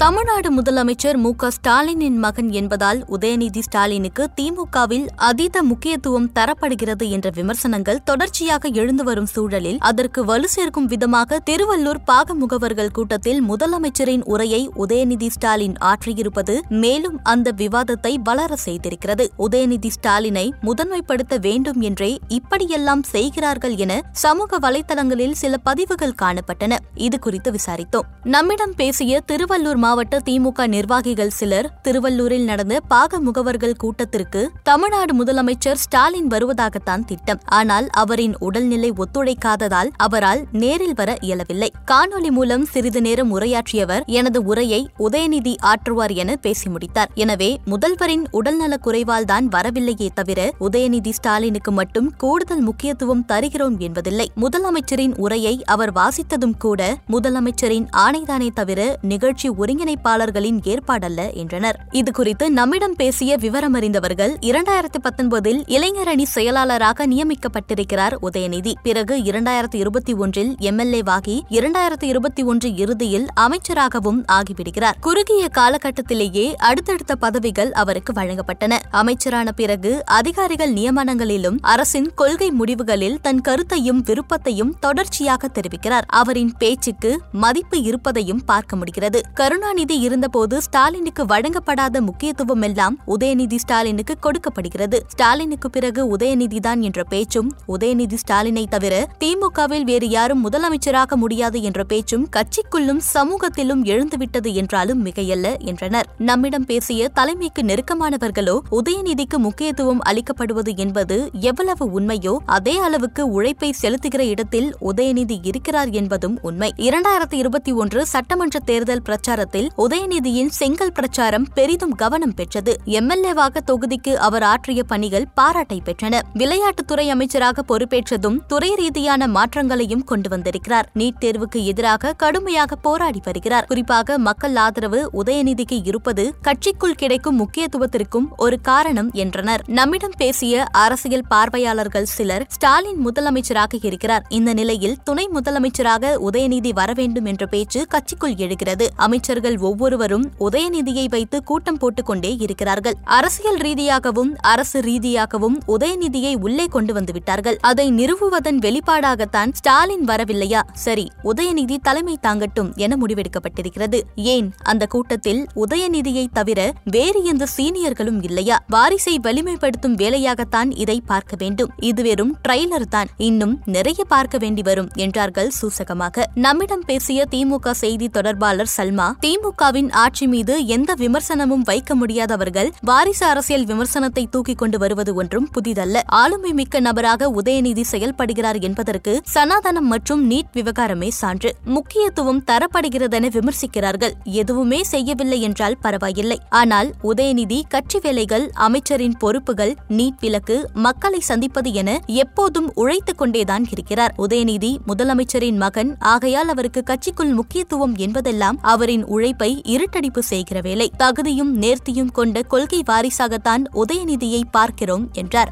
தமிழ்நாடு முதலமைச்சர் மு க ஸ்டாலினின் மகன் என்பதால் உதயநிதி ஸ்டாலினுக்கு திமுகவில் அதீத முக்கியத்துவம் தரப்படுகிறது என்ற விமர்சனங்கள் தொடர்ச்சியாக எழுந்து வரும் சூழலில் அதற்கு வலு சேர்க்கும் விதமாக திருவள்ளூர் பாக முகவர்கள் கூட்டத்தில் முதலமைச்சரின் உரையை உதயநிதி ஸ்டாலின் ஆற்றியிருப்பது மேலும் அந்த விவாதத்தை வளர செய்திருக்கிறது. உதயநிதி ஸ்டாலினை முதன்மைப்படுத்த வேண்டும் என்றே இப்படியெல்லாம் செய்கிறார்கள் என சமூக வலைதளங்களில் சில பதிவுகள் காணப்பட்டன. இது குறித்து விசாரித்தோம். நம்மிடம் பேசிய திருவள்ளூர் மாவட்ட திமுக நிர்வாகிகள் சிலர் திருவள்ளூரில் நடந்த பாக முகவர்கள் கூட்டத்திற்கு தமிழ்நாடு முதலமைச்சர் ஸ்டாலின் வருவதாகத்தான் திட்டம். ஆனால் அவரின் உடல்நிலை ஒத்துழைக்காததால் அவரால் நேரில் வர இயலவில்லை. காணொலி மூலம் சிறிது நேரம் உரையாற்றியவர் எனது உரையை உதயநிதி ஆற்றுவார் என பேசி முடித்தார். எனவே முதல்வரின் உடல்நலக் குறைவால் தான் வரவில்லையே தவிர உதயநிதி ஸ்டாலினுக்கு மட்டும் கூடுதல் முக்கியத்துவம் தருகிறோம் என்பதில்லை. முதலமைச்சரின் உரையை அவர் வாசித்ததும் கூட முதலமைச்சரின் ஆணைதானே தவிர நிகழ்ச்சி ஒருங்கிணைப்பாளர்களின் ஏற்பாடல்ல என்றனர். இதுகுறித்து நம்மிடம் பேசிய விவரமறிந்தவர்கள் இரண்டாயிரத்தி பத்தொன்பதில் இளைஞரணி செயலாளராக நியமிக்கப்பட்டிருக்கிறார் உதயநிதி. பிறகு இரண்டாயிரத்தி இருபத்தி ஒன்றில் எம்எல்ஏவாகி இரண்டாயிரத்தி இருபத்தி ஒன்று இறுதியில் அமைச்சராகவும் ஆகிவிடுகிறார். குறுகிய காலகட்டத்திலேயே அடுத்தடுத்த பதவிகள் அவருக்கு வழங்கப்பட்டன. அமைச்சரான பிறகு அதிகாரிகள் நியமனங்களிலும் அரசின் கொள்கை முடிவுகளில் தன் கருத்தையும் விருப்பத்தையும் தொடர்ச்சியாக தெரிவிக்கிறார். அவரின் பேச்சுக்கு மதிப்பு இருப்பதையும் பார்க்க முடிகிறது. கருணா கருணாநிதி இருந்தபோது ஸ்டாலினுக்கு வழங்கப்படாத முக்கியத்துவம் எல்லாம் உதயநிதி ஸ்டாலினுக்கு கொடுக்கப்படுகிறது. ஸ்டாலினுக்கு பிறகு உதயநிதி தான் என்ற பேச்சும் உதயநிதி ஸ்டாலினை தவிர திமுகவில் வேறு யாரும் முதலமைச்சராக முடியாது என்ற பேச்சும் கட்சிக்குள்ளும் சமூகத்திலும் எழுந்துவிட்டது என்றாலும் மிகையல்ல என்றனர். நம்மிடம் பேசிய தலைமைக்கு நெருக்கமானவர்களோ உதயநிதிக்கு முக்கியத்துவம் அளிக்கப்படுவது என்பது எவ்வளவு உண்மையோ அதே அளவுக்கு உழைப்பை செலுத்துகிற இடத்தில் உதயநிதி இருக்கிறார் என்பதும் உண்மை. இரண்டாயிரத்தி இருபத்தி ஒன்று சட்டமன்ற தேர்தல் பிரச்சாரத்தில் உதயநிதியின் செங்கல் பிரச்சாரம் பெரிதும் கவனம் பெற்றது. எம்எல்ஏவாக தொகுதிக்கு அவர் ஆற்றிய பணிகள் பாராட்டை பெற்றன. விளையாட்டுத்துறை அமைச்சராக பொறுப்பேற்றதும் துறை ரீதியான மாற்றங்களையும் கொண்டு வந்திருக்கிறார். நீட் தேர்வுக்கு எதிராக கடுமையாக போராடி வருகிறார். குறிப்பாக மக்கள் ஆதரவு உதயநிதிக்கு இருப்பது கட்சிக்குள் கிடைக்கும் முக்கியத்துவத்திற்கும் ஒரு காரணம் என்றனர். நம்மிடம் பேசிய அரசியல் பார்வையாளர்கள் சிலர் ஸ்டாலின் முதலமைச்சராக இருக்கிறார். இந்த நிலையில் துணை முதலமைச்சராக உதயநிதி வர வேண்டும் என்ற பேச்சு கட்சிக்குள் எழுகிறது. அமைச்சர் தலைவர்கள் ஒவ்வொருவரும் உதயநிதியை வைத்து கூட்டம் போட்டுக்கொண்டே இருக்கிறார்கள். அரசியல் ரீதியாகவும் அரசு ரீதியாகவும் உதயநிதியை உள்ளே கொண்டு வந்துவிட்டார்கள் அதை நிறுவுவதன் வெளிப்பாடாகத்தான் ஸ்டாலின் வரவில்லையா? சரி உதயநிதி தலைமை தாங்கட்டும் என முடிவெடுக்கப்பட்டிருக்கிறது. ஏன்? அந்த கூட்டத்தில் உதயநிதியை தவிர வேறு எந்த சீனியர்களும் இல்லையா? வாரிசை வலிமைப்படுத்தும் வேலையாகத்தான் இதை பார்க்க வேண்டும். இது வெறும் ட்ரைலர் தான். இன்னும் நிறைய பார்க்க வேண்டி வரும் என்றார்கள் சூசகமாக. நம்மிடம் பேசிய திமுக செய்தி தொடர்பாளர் சல்மா திமுகவின் ஆட்சி மீது எந்த விமர்சனமும் வைக்க முடியாதவர்கள் வாரிசு அரசியல் விமர்சனத்தை தூக்கிக் கொண்டு வருவது ஒன்றும் புதிதல்ல. ஆளுமை மிக்க நபராக உதயநிதி செயல்படுகிறார் என்பதற்கு சனாதனம் மற்றும் நீட் விவகாரமே சான்று. முக்கியத்துவம் தரப்படுகிறதென விமர்சிக்கிறார்கள். எதுவுமே செய்யவில்லை என்றால் பரவாயில்லை. ஆனால் உதயநிதி கட்சி வேலைகள் அமைச்சரின் பொறுப்புகள் நீட் விலக்கு மக்களை சந்திப்பது என எப்போதும் உழைத்துக் கொண்டேதான் இருக்கிறார். உதயநிதி முதலமைச்சரின் மகன். ஆகையால் அவருக்கு கட்சிக்குள் முக்கியத்துவம் என்பதெல்லாம் அவரின் உழைப்பை இருட்டடிப்பு செய்கிற வேலை தகுதியும் நேர்த்தியும் கொண்ட கொள்கை வாரிசாகத்தான் உதயநிதியை பார்க்கிறோம் என்றார்.